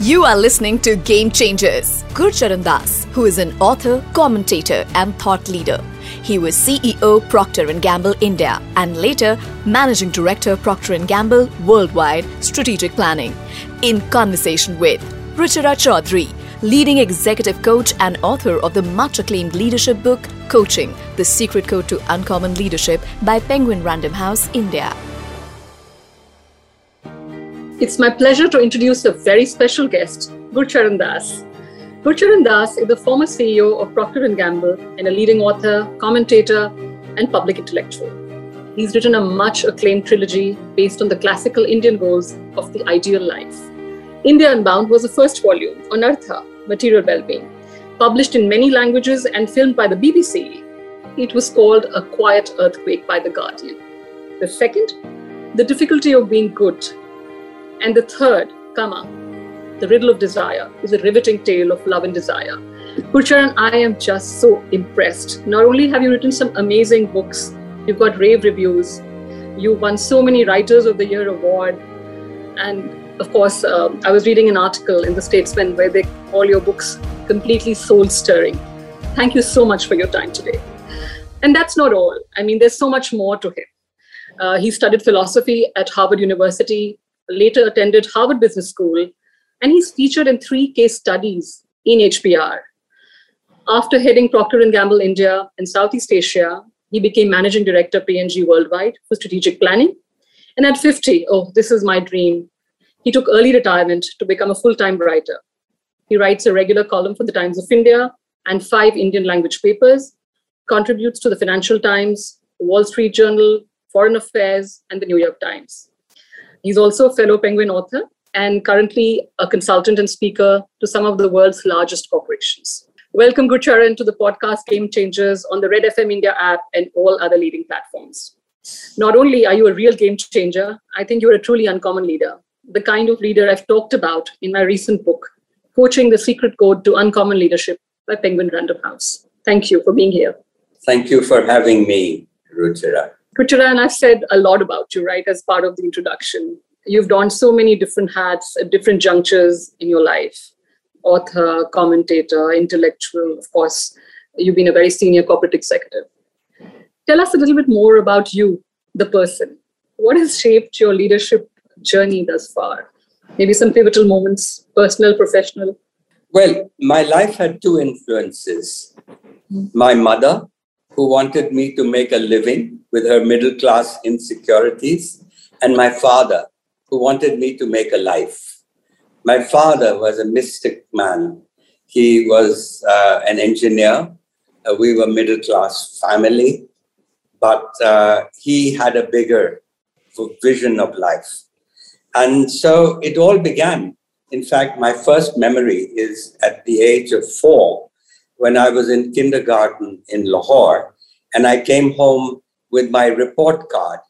You are listening to Game Changers. Gurcharan Das, who is an author, commentator, and thought leader. He was CEO Procter & Gamble India and later Managing Director Procter & Gamble Worldwide Strategic Planning. In conversation with Ruchira Chaudhary, leading executive coach and author of the much acclaimed leadership book Coaching: The Secret Code to Uncommon Leadership by Penguin Random House India. It's my pleasure to introduce a very special guest, Gurcharan Das. Gurcharan Das is the former CEO of Procter & Gamble and a leading author, commentator, and public intellectual. He's written a much acclaimed trilogy based on the classical Indian goals of the ideal life. India Unbound was the first volume on Artha, material well-being, published in many languages and filmed by the BBC. It was called A Quiet Earthquake by The Guardian. The second, The Difficulty of Being Good and the third, Kama, The Riddle of Desire, is a riveting tale of love and desire. Gurcharan, I am just so impressed. Not only have you written some amazing books, you've got rave reviews, you won so many Writers of the Year award, and of course, um, I was reading an article in the Statesman where they call your books completely soul stirring. Thank you so much for your time today. And that's not all. I mean, there's so much more to him. Uh, he studied philosophy at Harvard University, later attended Harvard Business School, and he's featured in three case studies in HBR. After heading Procter & Gamble India and Southeast Asia, he became managing director P&G Worldwide for strategic planning. And at 50, oh, this is my dream, he took early retirement to become a full-time writer. He writes a regular column for the Times of India and five Indian language papers, contributes to the Financial Times, Wall Street Journal, Foreign Affairs, and the New York Times. He's also a fellow Penguin author and currently a consultant and speaker to some of the world's largest corporations. Welcome, Gurcharan, to the podcast Game Changers on the Red FM India app and all other leading platforms. Not only are you a real game changer, I think you're a truly uncommon leader, the kind of leader I've talked about in my recent book, Coaching the Secret Code to Uncommon Leadership by Penguin Random House. Thank you for being here. Thank you for having me, Ruchira. Ruchira and I've said a lot about you, right, as part of the introduction. You've donned so many different hats at different junctures in your life author, commentator, intellectual, of course. You've been a very senior corporate executive. Tell us a little bit more about you, the person. What has shaped your leadership journey thus far? Maybe some pivotal moments, personal, professional. Well, my life had two influences. Hmm. My mother, who wanted me to make a living with her middle class insecurities, and my father, who wanted me to make a life. My father was a mystic man. He was uh, an engineer. Uh, we were a middle class family, but uh, he had a bigger vision of life. And so it all began. In fact, my first memory is at the age of four when I was in kindergarten in Lahore. And I came home with my report card.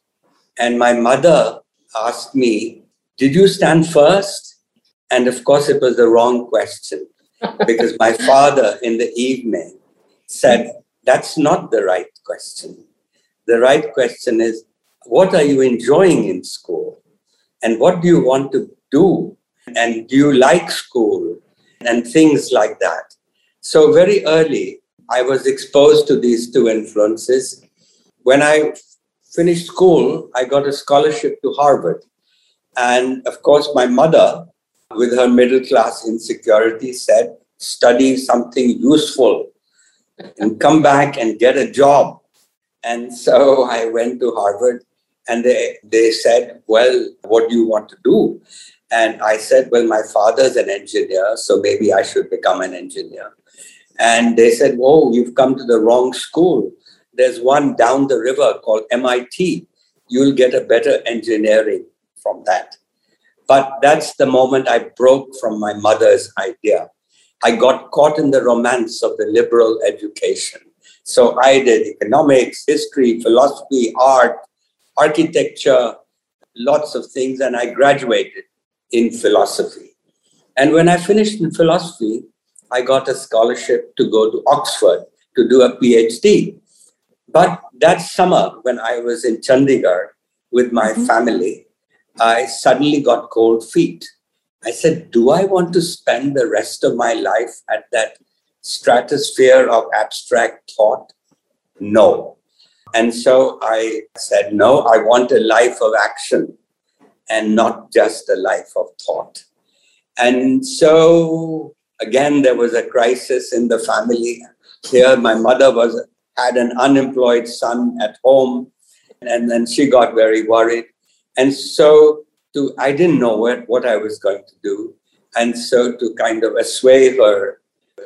And my mother asked me, Did you stand first? And of course, it was the wrong question because my father in the evening said, That's not the right question. The right question is, What are you enjoying in school? And what do you want to do? And do you like school? And things like that. So, very early, I was exposed to these two influences. When I finished school, I got a scholarship to Harvard. And of course, my mother, with her middle class insecurity, said, study something useful and come back and get a job. And so I went to Harvard and they, they said, Well, what do you want to do? And I said, Well, my father's an engineer, so maybe I should become an engineer. And they said, Whoa, you've come to the wrong school. There's one down the river called MIT. You'll get a better engineering from that. But that's the moment I broke from my mother's idea. I got caught in the romance of the liberal education. So I did economics, history, philosophy, art, architecture, lots of things, and I graduated in philosophy. And when I finished in philosophy, I got a scholarship to go to Oxford to do a PhD. But that summer, when I was in Chandigarh with my mm-hmm. family, I suddenly got cold feet. I said, Do I want to spend the rest of my life at that stratosphere of abstract thought? No. And so I said, No, I want a life of action and not just a life of thought. And so again, there was a crisis in the family. Here, my mother was had an unemployed son at home, and then she got very worried. And so, to I didn't know what, what I was going to do, and so to kind of assuage her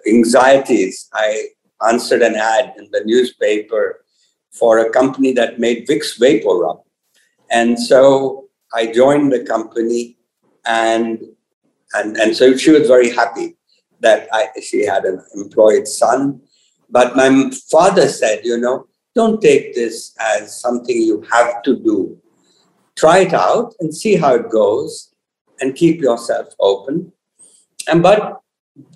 anxieties, I answered an ad in the newspaper for a company that made Vicks Vapor Rub. And so I joined the company, and and and so she was very happy that I, she had an employed son. But my father said, you know, don't take this as something you have to do. Try it out and see how it goes and keep yourself open. And but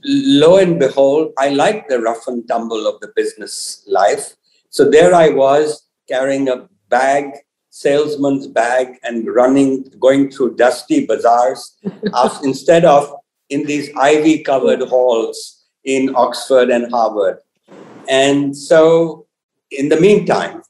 lo and behold, I like the rough and tumble of the business life. So there I was carrying a bag, salesman's bag, and running, going through dusty bazaars instead of in these ivy covered halls in Oxford and Harvard. And so, in the meantime,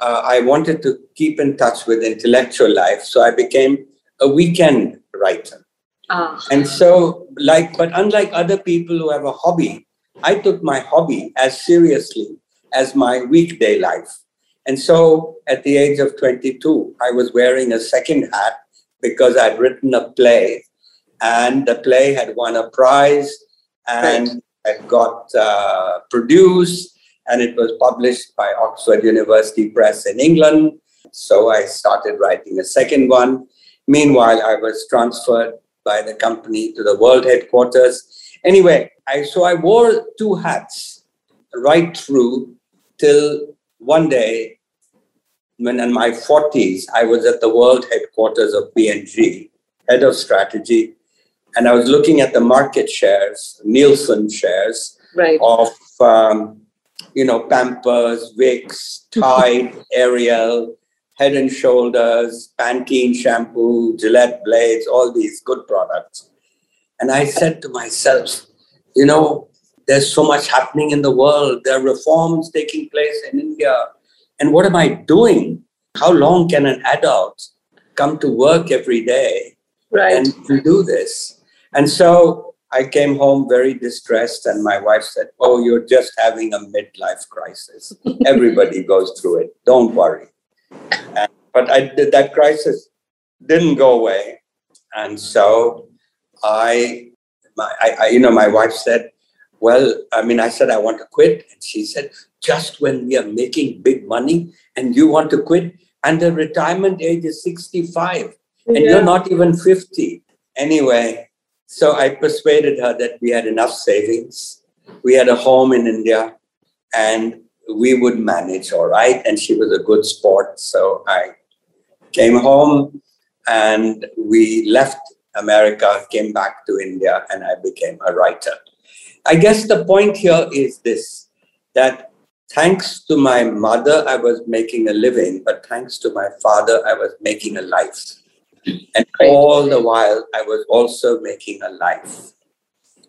uh, I wanted to keep in touch with intellectual life. So I became a weekend writer. Ah. And so, like, but unlike other people who have a hobby, I took my hobby as seriously as my weekday life. And so at the age of 22, I was wearing a second hat because I'd written a play and the play had won a prize and right. had got uh, produced and it was published by Oxford University Press in England. So I started writing a second one. Meanwhile, I was transferred by the company to the world headquarters. Anyway, I, so I wore two hats right through till one day when in my 40s, I was at the world headquarters of P&G, head of strategy, and I was looking at the market shares, Nielsen shares right. of, um, you know, Pampers, Vicks, Tide, Ariel, Head and Shoulders, Pantene shampoo, Gillette blades, all these good products. And I said to myself, you know, there's so much happening in the world. There are reforms taking place in India. And what am I doing? How long can an adult come to work every day right. and do this? And so I came home very distressed, and my wife said, Oh, you're just having a midlife crisis. Everybody goes through it. Don't worry. And, but I did, that crisis didn't go away. And so I, my, I, I, you know, my wife said, well, I mean, I said, I want to quit. And she said, just when we are making big money and you want to quit, and the retirement age is 65, and yeah. you're not even 50. Anyway, so I persuaded her that we had enough savings. We had a home in India and we would manage all right. And she was a good sport. So I came home and we left America, came back to India, and I became a writer. I guess the point here is this that thanks to my mother, I was making a living, but thanks to my father, I was making a life. And all the while, I was also making a life.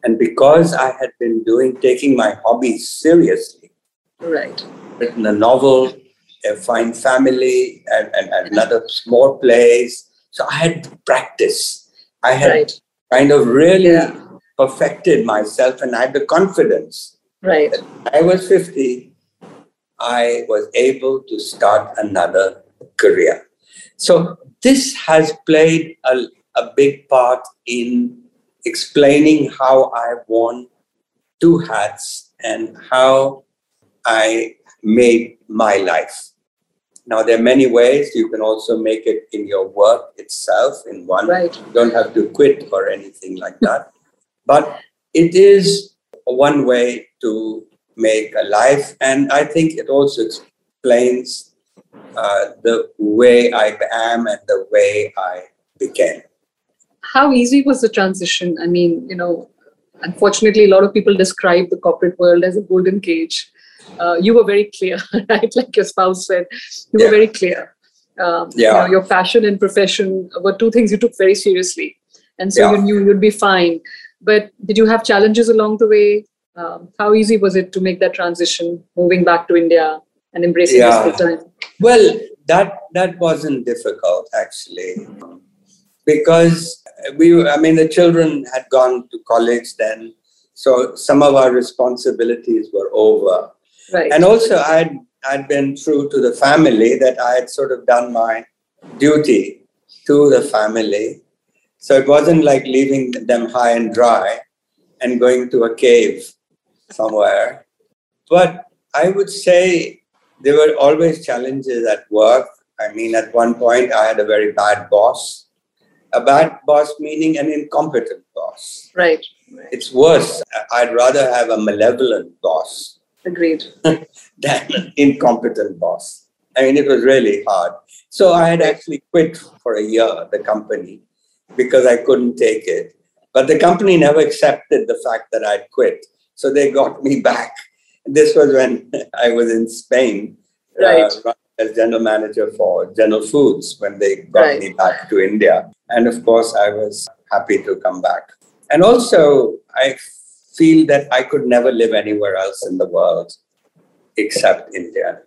And because I had been doing, taking my hobbies seriously, right, written a novel, a fine family, and, and, another small place. So I had to practice. I had right. kind of really yeah. Perfected myself, and I had the confidence. Right. I was 50. I was able to start another career. So this has played a, a big part in explaining how I won two hats and how I made my life. Now, there are many ways. You can also make it in your work itself, in one. Right. You don't have to quit or anything like that. But it is one way to make a life. And I think it also explains uh, the way I am and the way I became. How easy was the transition? I mean, you know, unfortunately, a lot of people describe the corporate world as a golden cage. Uh, you were very clear, right? Like your spouse said, you yeah. were very clear. Um, yeah. You know, your passion and profession were two things you took very seriously. and so Yeah. you knew you'd be fine. But did you have challenges along the way? Um, how easy was it to make that transition, moving back to India and embracing Yeah. this full time? Well, that that wasn't difficult actually, because we. I mean, the children had gone to college then, so some of our responsibilities were over. Right. And also, I'd I'd been true to the family that I had sort of done my duty to the family. So it wasn't like leaving them high and dry and going to a cave somewhere. But I would say there were always challenges at work. I mean, at one point, I had a very bad boss. A bad boss meaning an incompetent boss. right. It's worse. I'd rather have a malevolent boss Agreed. than an incompetent boss. I mean, it was really hard. So I had actually quit for a year, the company, because I couldn't take it. But the company never accepted the fact that I'd quit. So they got me back. This was when I was in Spain Right. uh, as general manager for General Foods when they got Right. me back to India. And of course, I was happy to come back. And also, I feel that I could never live anywhere else in the world except India.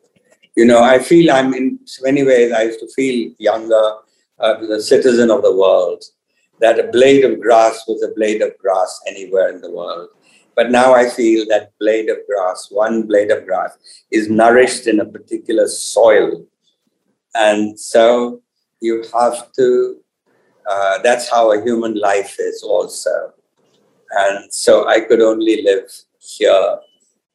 You know, I feel I'm in many ways, I used to feel younger, uh, the citizen of the world, that a blade of grass was a blade of grass anywhere in the world. But now I feel that blade of grass, one blade of grass, is nourished in a particular soil. And so you have to, uh, that's how a human life is also. And so I could only live here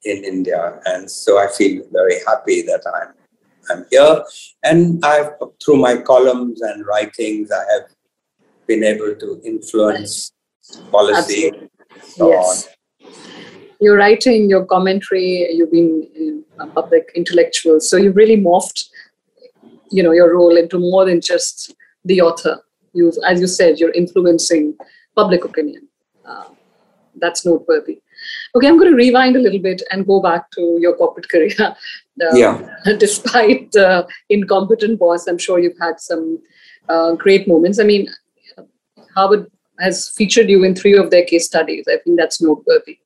in India. And so I feel very happy that I'm, I'm here. And I've, through my columns and writings, I have been able to influence policy. So yes. Your writing, your commentary, you've been a public intellectual, so you've really morphed, you know, your role into more than just the author. You've, as you said, you're influencing public opinion. Uh, that's noteworthy. Okay, I'm going to rewind a little bit and go back to your corporate career. Uh, Yeah. Despite uh, incompetent boss, I'm sure you've had some uh, great moments. I mean, Harvard has featured you in three of their case studies. I think that's noteworthy.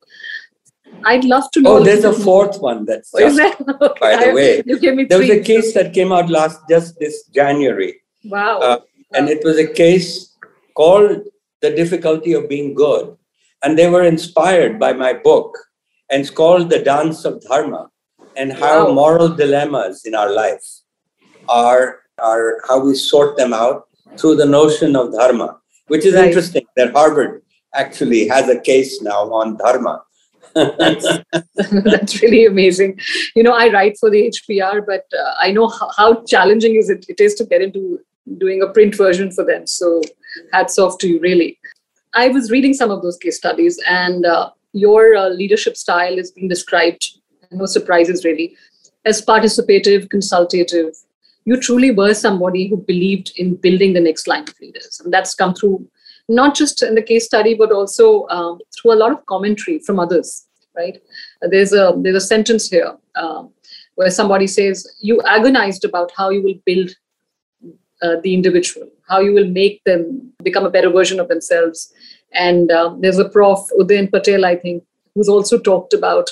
I'd love to know. Oh, there's a fourth one that's more. Is just, there? Okay, by the way. you gave me there was a case that came out last just this January. Wow. uh, and it was a case called The Difficulty of Being Good. And they were inspired by my book, and it's called The Dance of Dharma and how Wow. moral dilemmas in our life are, are how we sort them out through the notion of dharma, which is Right. interesting that Harvard actually has a case now on dharma. That's, that's really amazing. You know, I write for the HBR, but uh, I know how, how challenging is it, it is to get into doing a print version for them. So hats off to you, really. I was reading some of those case studies, and uh, your uh, leadership style is being described, no surprises really, as participative, consultative. You truly were somebody who believed in building the next line of leaders. And that's come through not just in the case study, but also um, through a lot of commentary from others, right? Uh, There's a, there's a sentence here um, where somebody says, You agonized about how you will build uh, the individual, how you will make them become a better version of themselves. And um, there's a prof, Udayan Patel, I think, who's also talked about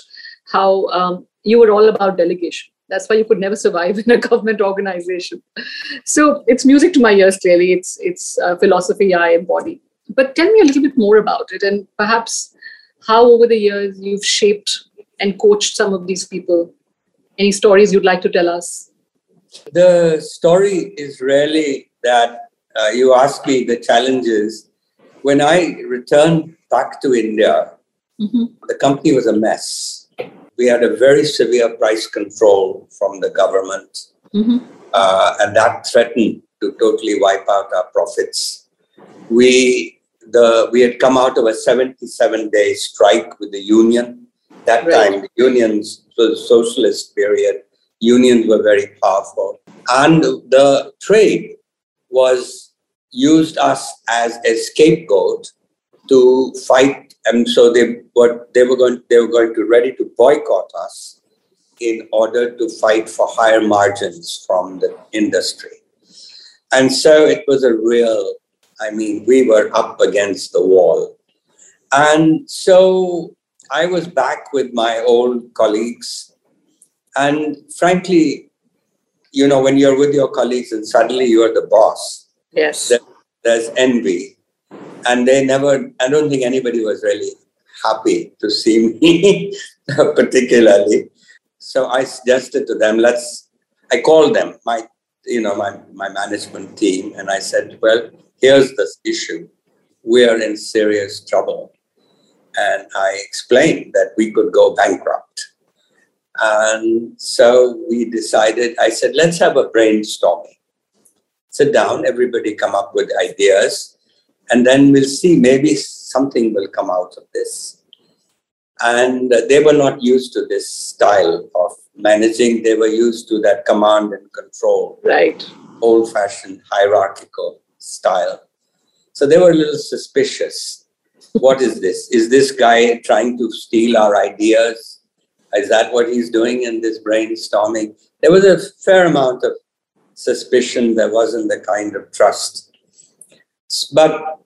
how um, you were all about delegation. That's why you could never survive in a government organization. So it's music to my ears. Clearly, it's it's uh, philosophy I embody. But tell me a little bit more about it, and perhaps how over the years you've shaped and coached some of these people. Any stories you'd like to tell us? The story is really that uh, you asked me the challenges. When I returned back to India, Mhm. the company was a mess. We had a very severe price control from the government, Mhm. uh, and that threatened to totally wipe out our profits. We the we had come out of a 77 day strike with the union. That Right. time, the unions was a socialist period. Unions were very powerful, and the trade was used us as a scapegoat to fight and so they were they were going they were going to ready to boycott us in order to fight for higher margins from the industry and so it was a real I mean, we were up against the wall. And so I was back with my old colleagues. And frankly, you know, when you're with your colleagues and suddenly you're the boss, yes, there, there's envy. And they never, I don't think anybody was really happy to see me particularly. So I suggested to them, let's, I called them, my, you know, my, my management team, and I said, well, here's the issue. We are in serious trouble. And I explained that we could go bankrupt. And so we decided, I said, let's have a brainstorming. Sit down, everybody come up with ideas, and then we'll see maybe something will come out of this. And they were not used to this style of managing, they were used to that command and control. Right. Old fashioned hierarchical style. So they were a little suspicious. what is this? Is this guy trying to steal our ideas? Is that what he's doing in this brainstorming? There was a fair amount of suspicion. There wasn't the kind of trust. But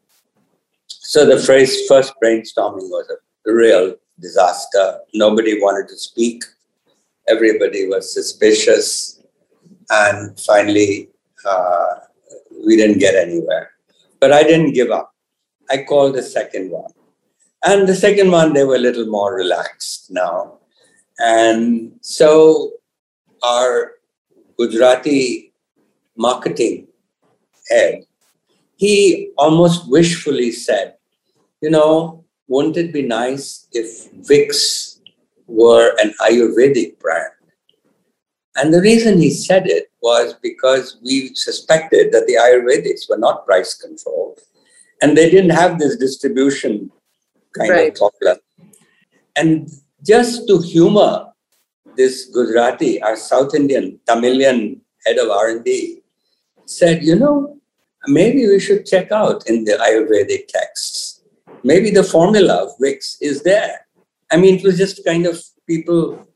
so the phrase first brainstorming was a real disaster. Nobody wanted to speak. Everybody was suspicious. And finally, uh, we didn't get anywhere. But I didn't give up. I called the second one. And the second one, they were a little more relaxed now. And so our Gujarati marketing head, he almost wishfully said, you know, wouldn't it be nice if Vicks were an Ayurvedic brand? And the reason he said it was because we suspected that the Ayurvedics were not price controlled and they didn't have this distribution kind right. of problem. And just to humor this Gujarati, our South Indian, Tamilian head of R&D, said, you know, maybe we should check out in the Ayurvedic texts. Maybe the formula of Vicks is there. I mean, it was just kind of people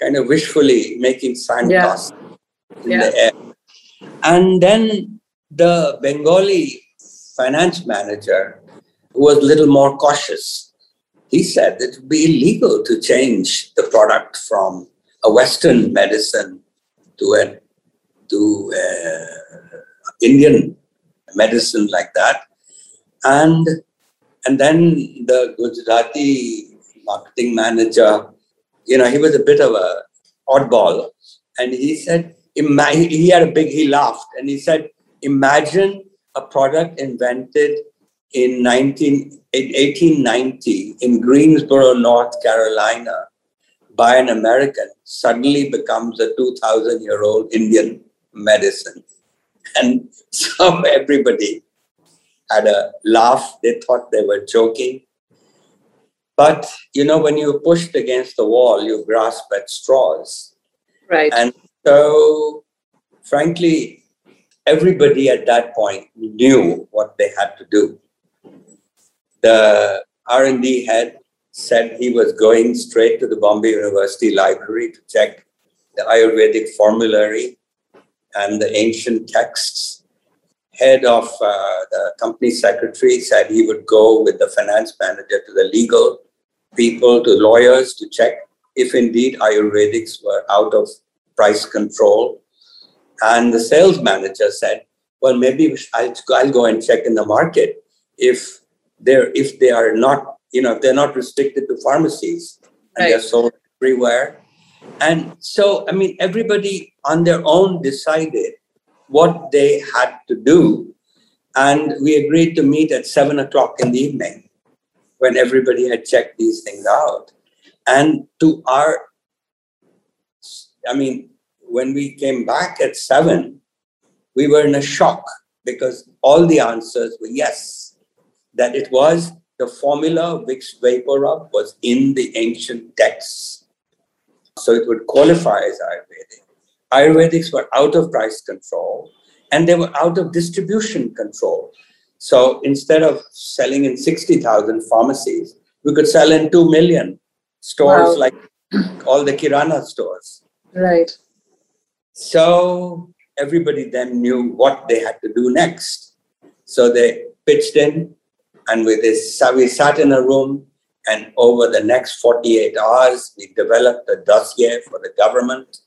kind of wishfully making sandcastles yeah. in yeah. the air. And then the Bengali finance manager, who was a little more cautious, he said that it would be illegal to change the product from a Western medicine to an to a Indian medicine like that, and and then the Gujarati marketing manager you know, he was a bit of a oddball. And he said, he had a big, he laughed and he said, imagine a product invented in, 19, in 1890 in Greensboro, North Carolina by an American suddenly becomes a 2,000 year old Indian medicine. And so everybody had a laugh. They thought they were joking. But you know, when you're pushed against the wall, you grasp at straws. Right. And so, frankly, everybody at that point knew what they had to do. The R&D head said he was going straight to the Bombay University Library to check the Ayurvedic formulary and the ancient texts. Head of uh, the company secretary said he would go with the finance manager to the legal people to lawyers to check if indeed Ayurvedics were out of price control. And the sales manager said, well, maybe I'll, I'll go and check in the market if they're if they are not, you know, if they're not restricted to pharmacies and right. they're sold everywhere. And so, I mean, everybody on their own decided what they had to do. And we agreed to meet at seven o'clock in the evening when everybody had checked these things out. And to our, I mean, when we came back at seven, we were in a shock because all the answers were yes, that it was the formula Vicks Vapor Rub was in the ancient texts. So it would qualify as Ayurvedic. Ayurvedics were out of price control and they were out of distribution control. So instead of selling in 60,000 pharmacies, we could sell in 2 million stores wow. like all the Kirana stores. Right. So everybody then knew what they had to do next. So they pitched in, and with this, we sat in a room, and over the next 48 hours, we developed a dossier for the government.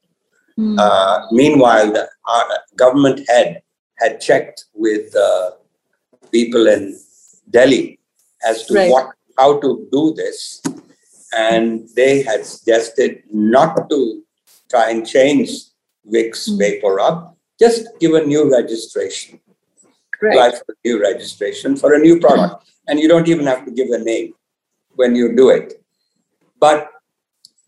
Mm. Uh, meanwhile, the government head had checked with uh, people in Delhi as to right. what how to do this, and they had suggested not to try and change Vicks mm. Vapor Rub, just give a new registration. Right. Apply for a new registration for a new product. And you don't even have to give a name when you do it. But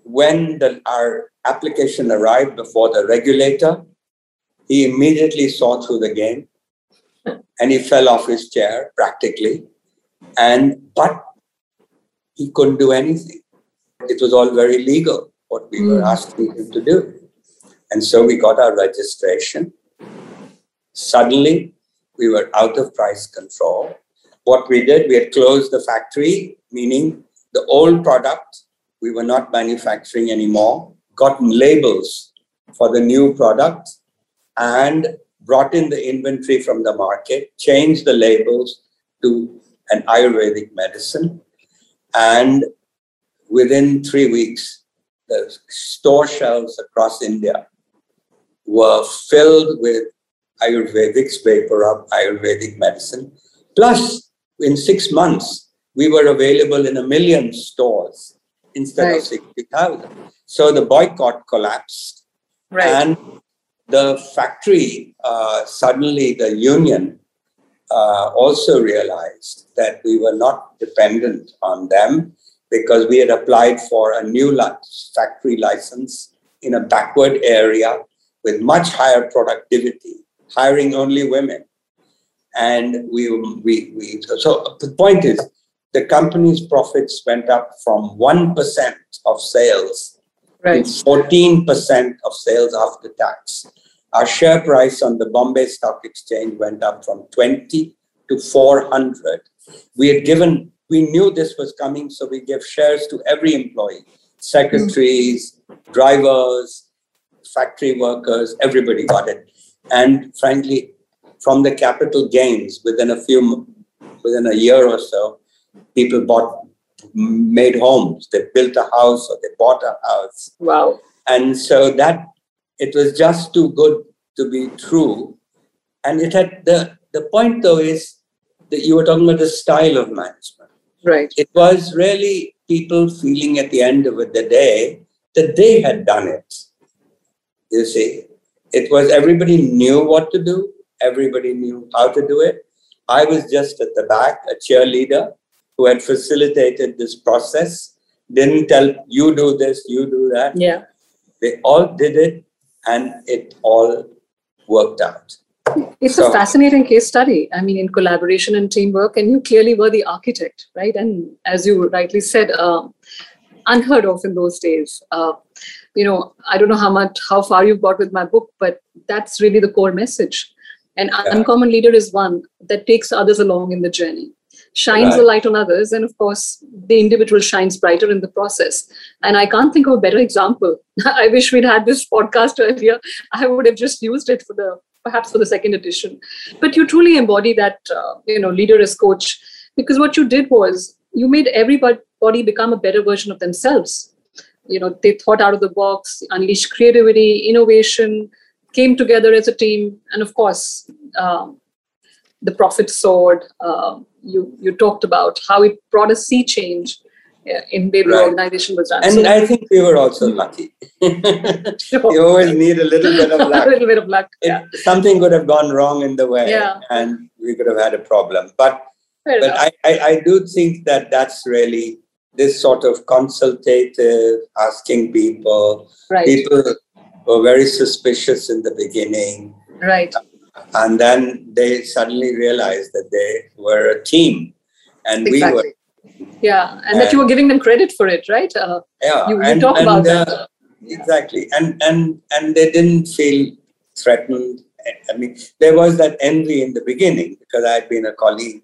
when the, our application arrived before the regulator, he immediately saw through the game and he fell off his chair practically. And but he couldn't do anything. It was all very legal, what we mm. were hmm. asking him to do. And so we got our registration. Suddenly, we were out of price control. What we did, we had closed the factory, meaning the old product we were not manufacturing anymore, gotten labels for the new product, and brought in the inventory from the market, changed the labels to an Ayurvedic medicine. And within three weeks, the store shelves across India were filled with Ayurvedics, vapor rub, Ayurvedic medicine. Plus, in six months, we were available in a million stores instead right. of 60,000. So the boycott collapsed. Right. And the factory, uh, suddenly the union uh, also realized that we were not dependent on them because we had applied for a new factory license in a backward area with much higher productivity, hiring only women. And we, we, we so the point is the company's profits went up from 1% of sales right. to 14% of sales after tax. Our share price on the Bombay Stock Exchange went up from 20 to 400. We had given, we knew this was coming, so we gave shares to every employee, secretaries, drivers, factory workers, everybody got it. And frankly, from the capital gains within a few, within a year or so, people bought, made homes. They built a house or they bought a house. Wow. And so that it was just too good to be true. And it had the the point though is that you were talking about the style of management. Right. It was really people feeling at the end of the day that they had done it. You see, it was everybody knew what to do, everybody knew how to do it. I was just at the back, a cheerleader who had facilitated this process, didn't tell you do this, you do that. Yeah. They all did it and it all worked out. It's so, a fascinating case study. I mean, in collaboration and teamwork, and you clearly were the architect, right? And as you rightly said, uh, unheard of in those days. Uh, you know, I don't know how much, how far you've got with my book, but that's really the core message. And yeah. uncommon leader is one that takes others along in the journey shines right. a light on others and of course the individual shines brighter in the process. And i can't think of a better example. I wish we'd had this podcast earlier. I would have just used it for the perhaps for the second edition. But you truly embody that uh, you know leader as coach because what you did was you made everybody become a better version of themselves. You know they thought out of the box unleashed creativity innovation came together as a team and of course um, the profit soared um, you you talked about how it brought a sea change uh, in the way the right. organization was run. And so, I think we were also lucky. you always need a little bit of luck. a little bit of luck. Yeah. something could have gone wrong in the way, yeah. and we could have had a problem. But Fair but I, I, I do think that that's really this sort of consultative, asking people. Right. People were very suspicious in the beginning. Right. And then they suddenly realized that they were a team. And exactly. we were yeah and, and, that you were giving them credit for it right? Uh, yeah you, you and, talk and, about uh, that. exactly. And and and they didn't feel threatened. I mean there was that envy in the beginning because i had been a colleague.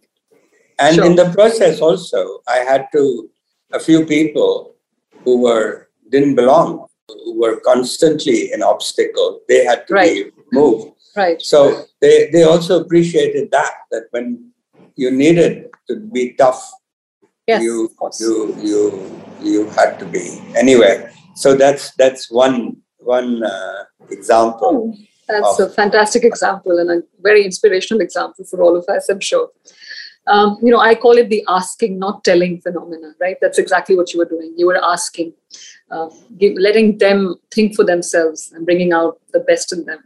And sure. in the process also i had to a few people who were didn't belong were constantly an obstacle they had to right. be move. Right. So they, they also appreciated that, that when you needed to be tough, Yes, you, you, you, you had to be. Anyway, so that's, that's one, one uh, example. Oh, that's a fantastic example and a very inspirational example for all of us, I'm sure. Um, you know, I call it the asking, not telling phenomena, right? That's exactly what you were doing. You were asking, uh, give, letting them think for themselves and bringing out the best in them.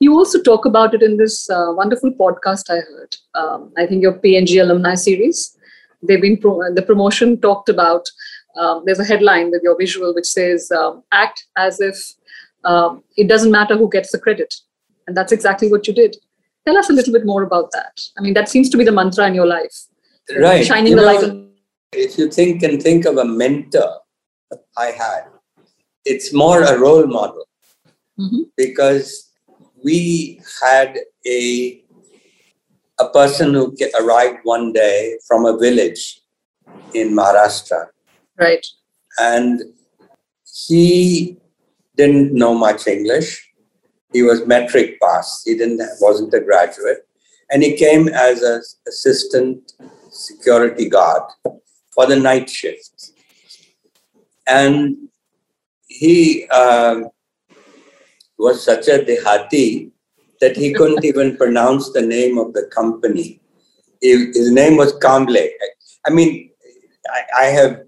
You also talk about it in this uh, wonderful podcast I heard. Um, I think your P&G alumni series. They've been pro- the promotion talked about. Um, there's a headline with your visual which says, um, "Act as if um, it doesn't matter who gets the credit," and that's exactly what you did. Tell us a little bit more about that. I mean, that seems to be the mantra in your life. Right. Shining You the light know, on. If you think and think of a mentor I had, it's more a role model Mhm. because we had a a person who arrived one day from a village in Maharashtra Right. and he didn't know much English. He was matric pass. He didn't wasn't a graduate, and he came as an assistant security guard for the night shift. And he um, was such a dehati that he couldn't even pronounce the name of the company. His his name was Kamble. I mean, I, I have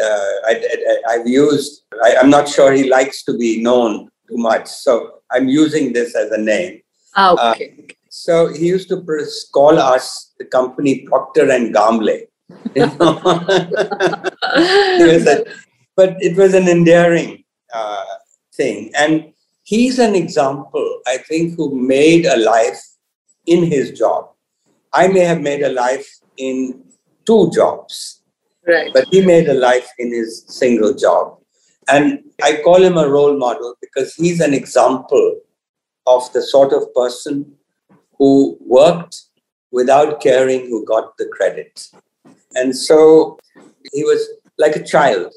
uh, I, have used, I, I'm not sure he likes to be known too much. So I'm using this as a name. Ah, Uh. So he used to call us the company Procter and Gamble. You know? He a- but it was an endearing uh, thing. And he's an example, I think, who made a life in his job. I may have made a life in two jobs right. but he made a life in his single job. And I call him a role model because he's an example of the sort of person who worked without caring who got the credit. And so he was like a child,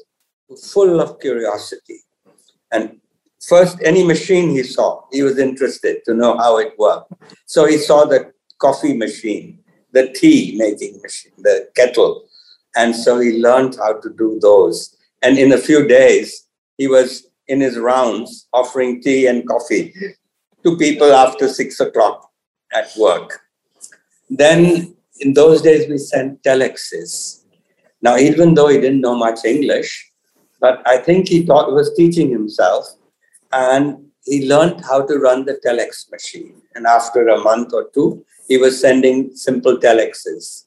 full of curiosity. And first, any machine he saw, he was interested to know how it worked. So he saw the coffee machine, the tea making machine, the kettle. And so he learned how to do those. And in a few days, he was in his rounds offering tea and coffee to people after six o'clock at work. Then in those days, we sent telexes. Now, even though he didn't know much English, but I think he thought was teaching himself, and he learned how to run the telex machine. And after a month or two, he was sending simple telexes.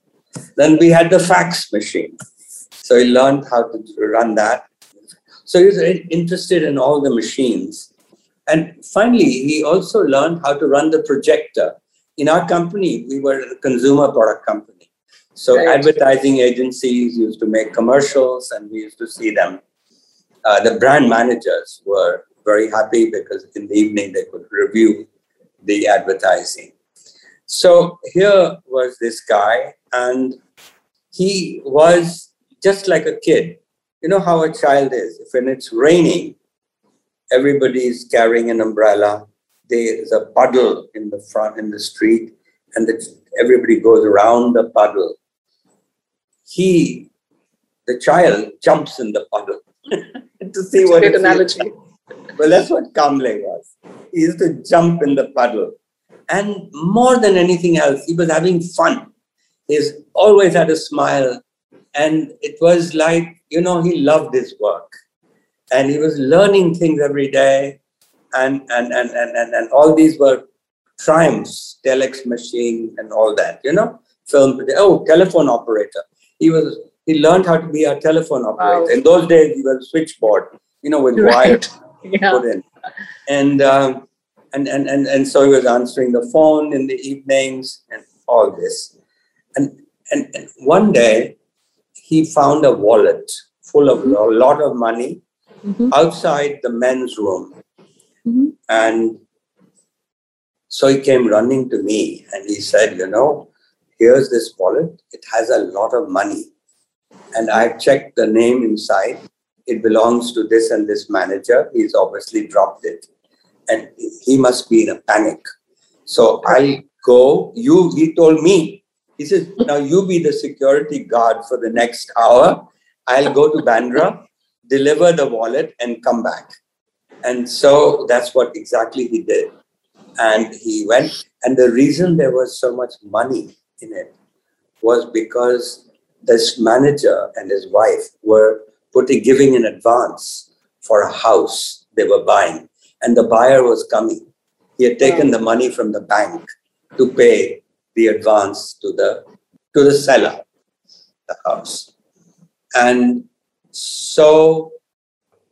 Then we had the fax machine. So he learned how to run that. So he was interested in all the machines. And finally, he also learned how to run the projector. In our company, we were a consumer product company. So Right. advertising agencies used to make commercials and we used to see them. Uh, the brand managers were very happy because in the evening they could review the advertising. So here was this guy, and he was just like a kid. You know how a child is. If when it's raining, everybody is carrying an umbrella. There's a puddle in the front in the street, and everybody goes around the puddle. He, the child, jumps in the puddle to see what Great it analogy. like. Well, that's what Kamble was. He used to jump in the puddle. And more than anything else, he was having fun. He's always had a smile. And it was like, you know, he loved his work. And he was learning things every day. And and and and, and, and all these were triumphs, telex machine and all that, you know, film oh, telephone operator. He was he learned how to be a telephone operator. Wow. In those days he was switchboard, you know, with wire Yeah. put in. And, um, and, and, and, and so he was answering the phone in the evenings and all this. And, and, and one day he found a wallet full of a lot of money Mhm. outside the men's room. Mhm. And so he came running to me and he said, You know, here's this wallet. It has a lot of money. And I checked the name inside. It belongs to this and this manager. He's obviously dropped it. and he must be in a panic. So I go, you, he told me, he says, now you be the security guard for the next hour. I'll go to Bandra, deliver the wallet, and come back. And so that's what exactly he did. And he went, and the reason there was so much money in it was because this manager and his wife were putting giving in advance for a house they were buying. And the buyer was coming. He had taken the money from the bank to pay the advance to the to the seller the house. And so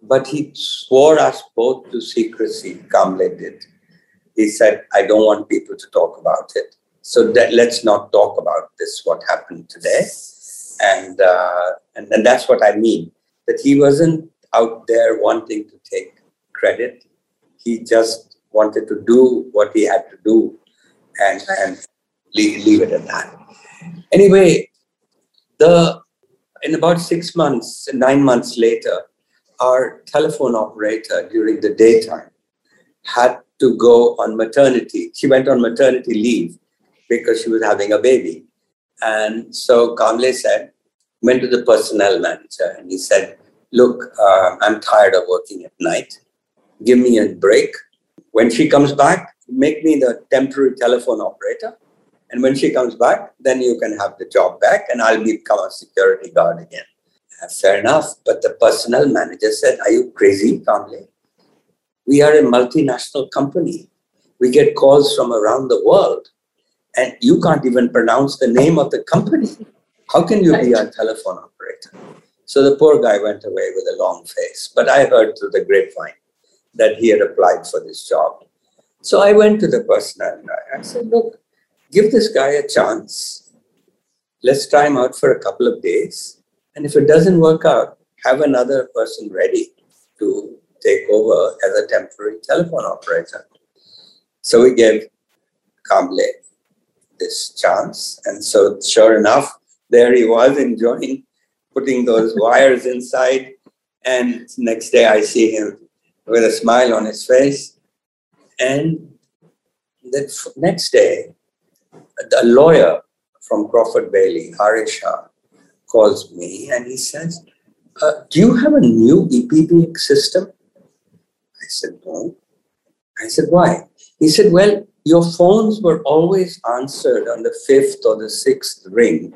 but he swore us both to secrecy kamble did he said i don't want people to talk about it so that, let's not talk about this what happened today and, uh, and and that's what I mean. That he wasn't out there wanting to take credit. He just wanted to do what he had to do, and and leave, leave it at that. Anyway, the in about six months, nine months later, our telephone operator during the daytime had to go on maternity. She went on maternity leave because she was having a baby. And so Kamble said, went to the personnel manager and he said, Look, uh, I'm tired of working at night. Give me a break. When she comes back, make me the temporary telephone operator. And when she comes back, then you can have the job back and I'll become a security guard again. Uh, fair enough. But the personnel manager said, Are you crazy, Kamble? We are a multinational company. We get calls from around the world and you can't even pronounce the name of the company. How can you be a telephone operator? So the poor guy went away with a long face. But I heard through the grapevine that he had applied for this job. So I went to the person and I said, Look, give this guy a chance. Let's try him out for a couple of days. And if it doesn't work out, have another person ready to take over as a temporary telephone operator. So we gave Kamble this chance. And so, sure enough, there he was enjoying putting those wires inside. And next day, I see him with a smile on his face. And the next day, a lawyer from Crawford Bayley, Harisha, calls me and he says, uh, Do you have a new EPBX system? I said, No. I said, Why? He said, Well, your phones were always answered on the fifth or the sixth ring.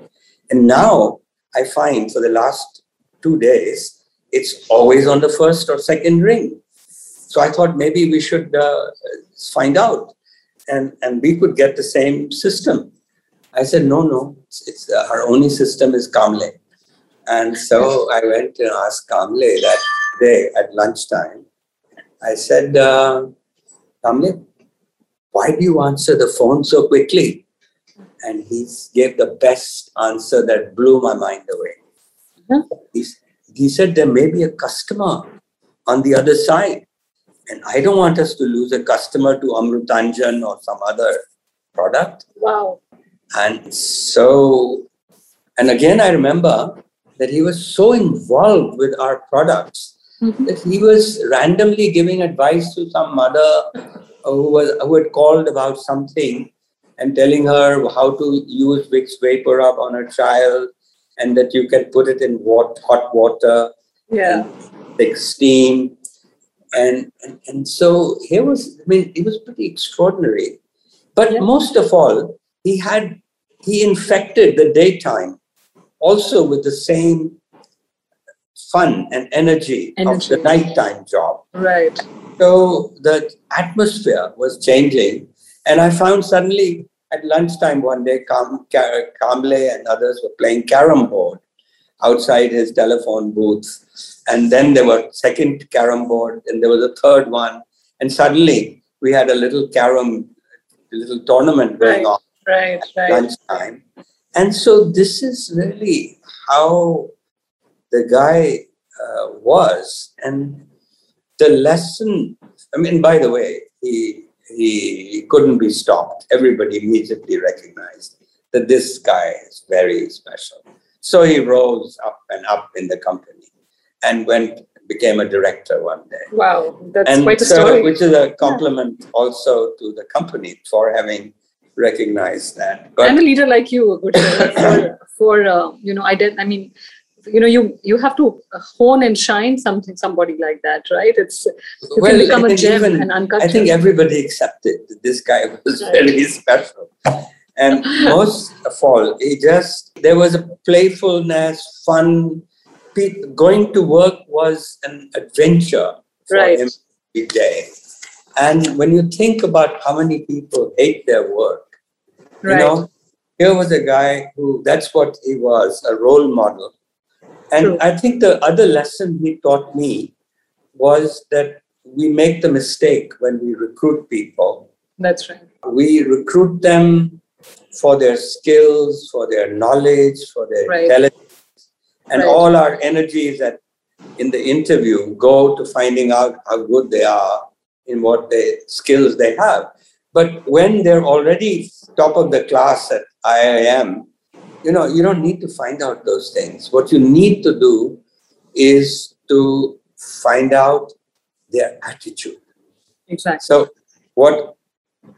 And now I find for the last two days, it's always on the first or second ring. So I thought maybe we should uh, find out and, and we could get the same system. I said, no, no, it's, it's uh, our only system is Kamble. And so I went and asked Kamble that day at lunchtime. I said, uh, Kamble, why do you answer the phone so quickly? And he gave the best answer that blew my mind away. Mm-hmm. He, he said, There may be a customer on the other side. And I don't want us to lose a customer to Amrutanjan or some other product. Wow. And so, and again, I remember that he was so involved with our products mm-hmm. that he was randomly giving advice to some mother who was who had called about something and telling her how to use Vicks VapoRub on her child and that you can put it in hot, hot water yeah take steam and, and and so here was i mean it was pretty extraordinary but yeah. most of all he had he infected the daytime also with the same fun and energy, energy. of the nighttime job right so the atmosphere was changing. And I found suddenly at lunchtime one day, Kam, Kamble and others were playing carom board outside his telephone booth. And then there were second carom board, and there was a third one. And suddenly we had a little carom, little tournament going right, on right, right. lunchtime. And so this is really how the guy uh, was. And the lesson, I mean, by the way, he, he couldn't be stopped. Everybody immediately recognized that this guy is very special. So he rose up and up in the company and went became a director one day. Wow, that's and quite a so, story. Which is a compliment also to the company for having recognized that. and a leader like you, for, for uh, you know, I did. I mean, you know, you you have to hone and shine something, somebody like that, right? It's you well, can become I a think gem even- and uncut. I think everybody accepted that this guy was Right. very special. And most of all, he just, there was a playfulness, fun. Going to work was an adventure for Right. him every day. And when you think about how many people hate their work, you know, here was a guy who, that's what he was, a role model. And True. I think the other lesson he taught me was that we make the mistake when we recruit people. That's right. We recruit them for their skills, for their knowledge, for their Right. intelligence, and Right. all our energies at in the interview go to finding out how good they are in what they skills they have. But when they're already top of the class at IIM, you know, you don't need to find out those things. What you need to do is to find out their attitude. Exactly. So, what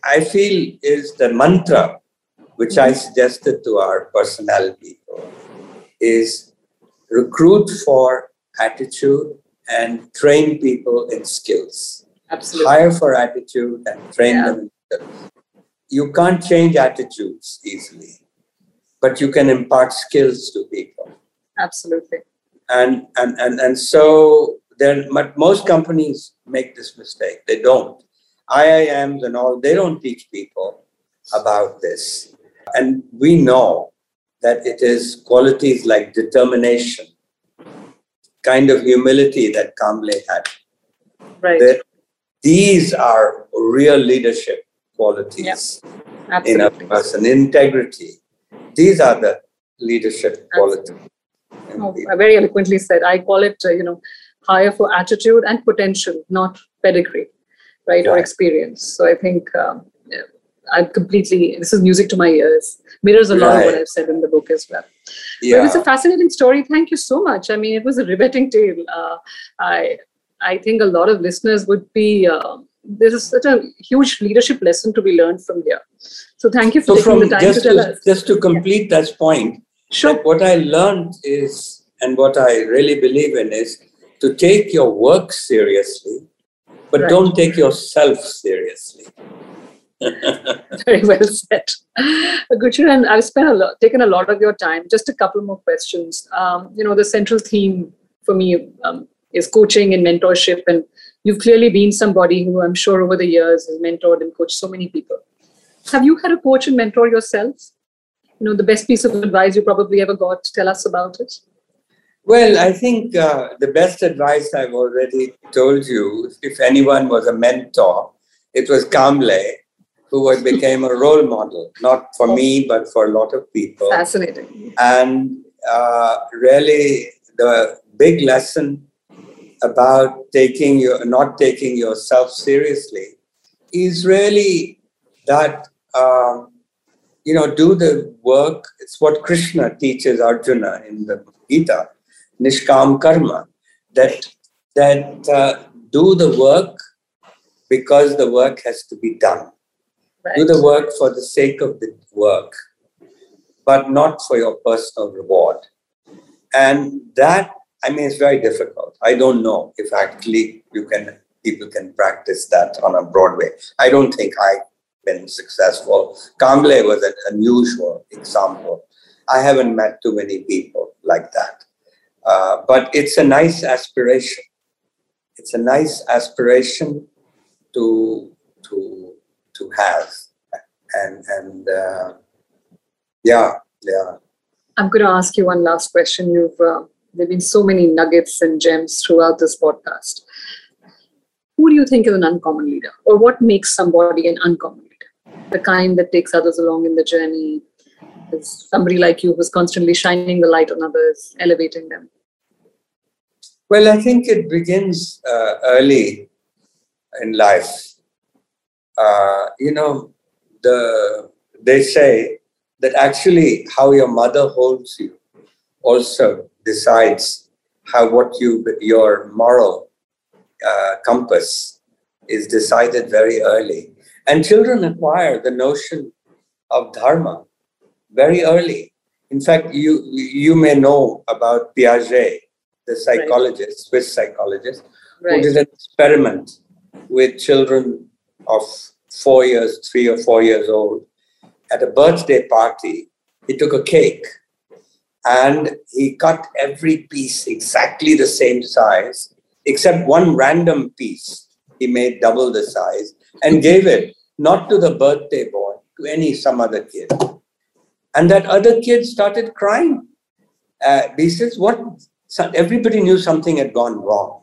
I feel is the mantra which I suggested to our personnel people is recruit for attitude and train people in skills. Absolutely. Hire for attitude and train Yeah. them. You can't change attitudes easily, but you can impart skills to people Absolutely. and and and, and so then but most companies make this mistake they don't iims and all they don't teach people about this and we know that it is qualities like determination kind of humility that kamble had Right. These are real leadership qualities in a person integrity these are the leadership qualities Oh, very eloquently said. I call it, uh, you know, hire for attitude and potential, not pedigree, right, or experience. So I think um, I'm completely. This is music to my ears. Mirrors a lot of what I've said in the book as well. But yeah it was a fascinating story. Thank you so much. I mean, it was a riveting tale. Uh, I I think a lot of listeners would be. Uh, this is such a huge leadership lesson to be learned from here. So thank you for So taking the time to tell to, us. just to complete that point, Sure. that what I learned is, and what I really believe in is to take your work seriously, but Right. don't take yourself seriously. Very well said. Gurcharan, I've spent a lot, taken a lot of your time. Just a couple more questions. Um, you know, the central theme for me um, is coaching and mentorship, and you've clearly been somebody who I'm sure over the years has mentored and coached so many people. Have you had a coach and mentor yourself? You know, the best piece of advice you probably ever got. Tell us about it. Well, I think uh, the best advice I've already told you, if anyone was a mentor, it was Kamble, who became a role model, not for me, but for a lot of people. Fascinating. And uh, really, the big lesson about taking your not taking yourself seriously is really that um, you know do the work. It's what Krishna teaches Arjuna in the Gita, Nishkam Karma, that that uh, do the work because the work has to be done Right. do the work for the sake of the work, but not for your personal reward. And that, I mean, it's very difficult. I don't know if actually you can people can practice that on a Broadway. I don't think I've been successful. Kamble was an unusual example. I haven't met too many people like that. Uh, but it's a nice aspiration. It's a nice aspiration to to to have and and uh, yeah yeah I'm going to ask you one last question. You've uh, there've been so many nuggets and gems throughout this podcast. Who do you think is an uncommon leader, or what makes somebody an uncommon leader? The kind that takes others along in the journey. Is somebody like you who's constantly shining the light on others, elevating them. well i think it begins uh, early in life uh, you know the they say that actually how your mother holds you also decides how what you your moral uh, compass is decided very early, and children acquire the notion of dharma very early. In fact, you you may know about Piaget, the psychologist, right. Swiss psychologist, right. who did an experiment with children of four years, three or four years old, at a birthday party. He took a cake and he cut every piece exactly the same size, except one random piece. He made double the size and gave it not to the birthday boy, to any some other kid. And that other kid started crying. Uh, he says, "What?" Everybody knew something had gone wrong,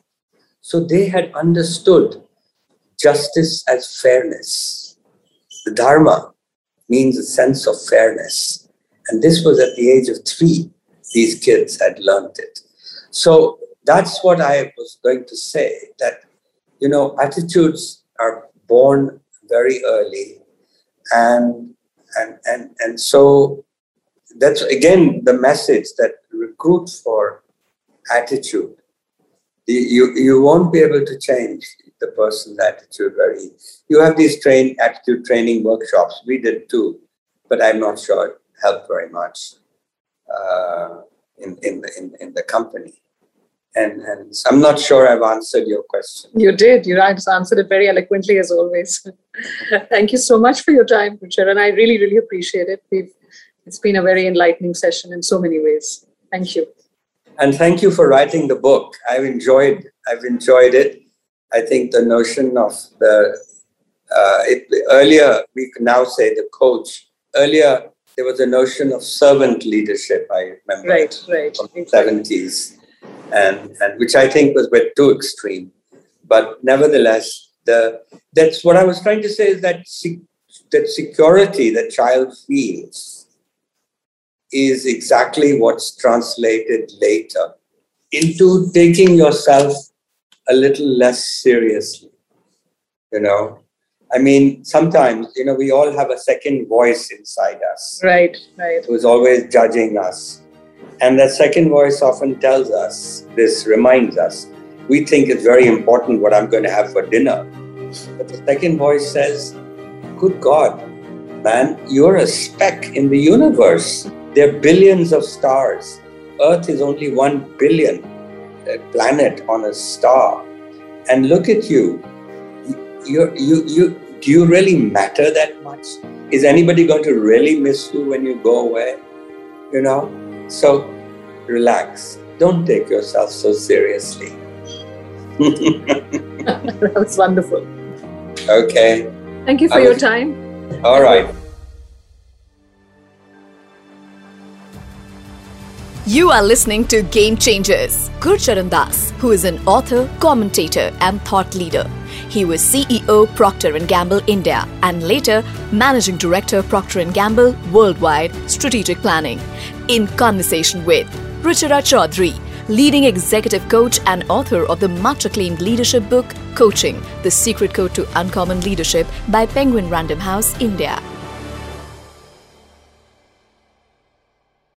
so they had understood justice as fairness. The Dharma means a sense of fairness. And this was at the age of three, these kids had learned it. So that's what I was going to say that, you know, attitudes are born very early. And, and, and, and so that's again the message that recruit for attitude. You, you won't be able to change the person's attitude very. You have these train attitude training workshops. We did too, but I'm not sure it helped very much uh, in in the in, in the company. And and I'm not sure I've answered your question. You did. You answered it very eloquently as always. Thank you so much for your time, Ruchira, and I really really appreciate it. We've it's been a very enlightening session in so many ways. Thank you. And thank you for writing the book. I've enjoyed I've enjoyed it I think the notion of the uh, it, earlier we can now say the coach. Earlier there was a notion of servant leadership. I remember right, right, from the seventies, and and which I think was bit too extreme. But nevertheless, the that's what I was trying to say is that that security that child feels is exactly what's translated later into taking yourself a little less seriously. You know, I mean, sometimes, you know, we all have a second voice inside us. Right, right. Who's always judging us. And that second voice often tells us, this reminds us, we think it's very important what I'm going to have for dinner. But the second voice says, Good God, man, you're a speck in the universe. There are billions of stars. Earth is only one billion uh, planet on a star and look at you you you you do you really matter that much? Is anybody going to really miss you when you go away? You know? So relax. Don't take yourself so seriously. That was wonderful. Okay. Thank you for your time. All right. You are listening to Game Changers. Gurcharan Das, who is an author, commentator, and thought leader. He was CEO Procter & Gamble India and later Managing Director Procter & Gamble Worldwide Strategic Planning. In conversation with Ruchira Chaudhary, leading executive coach and author of the much acclaimed leadership book Coaching: The Secret Code to Uncommon Leadership by Penguin Random House India.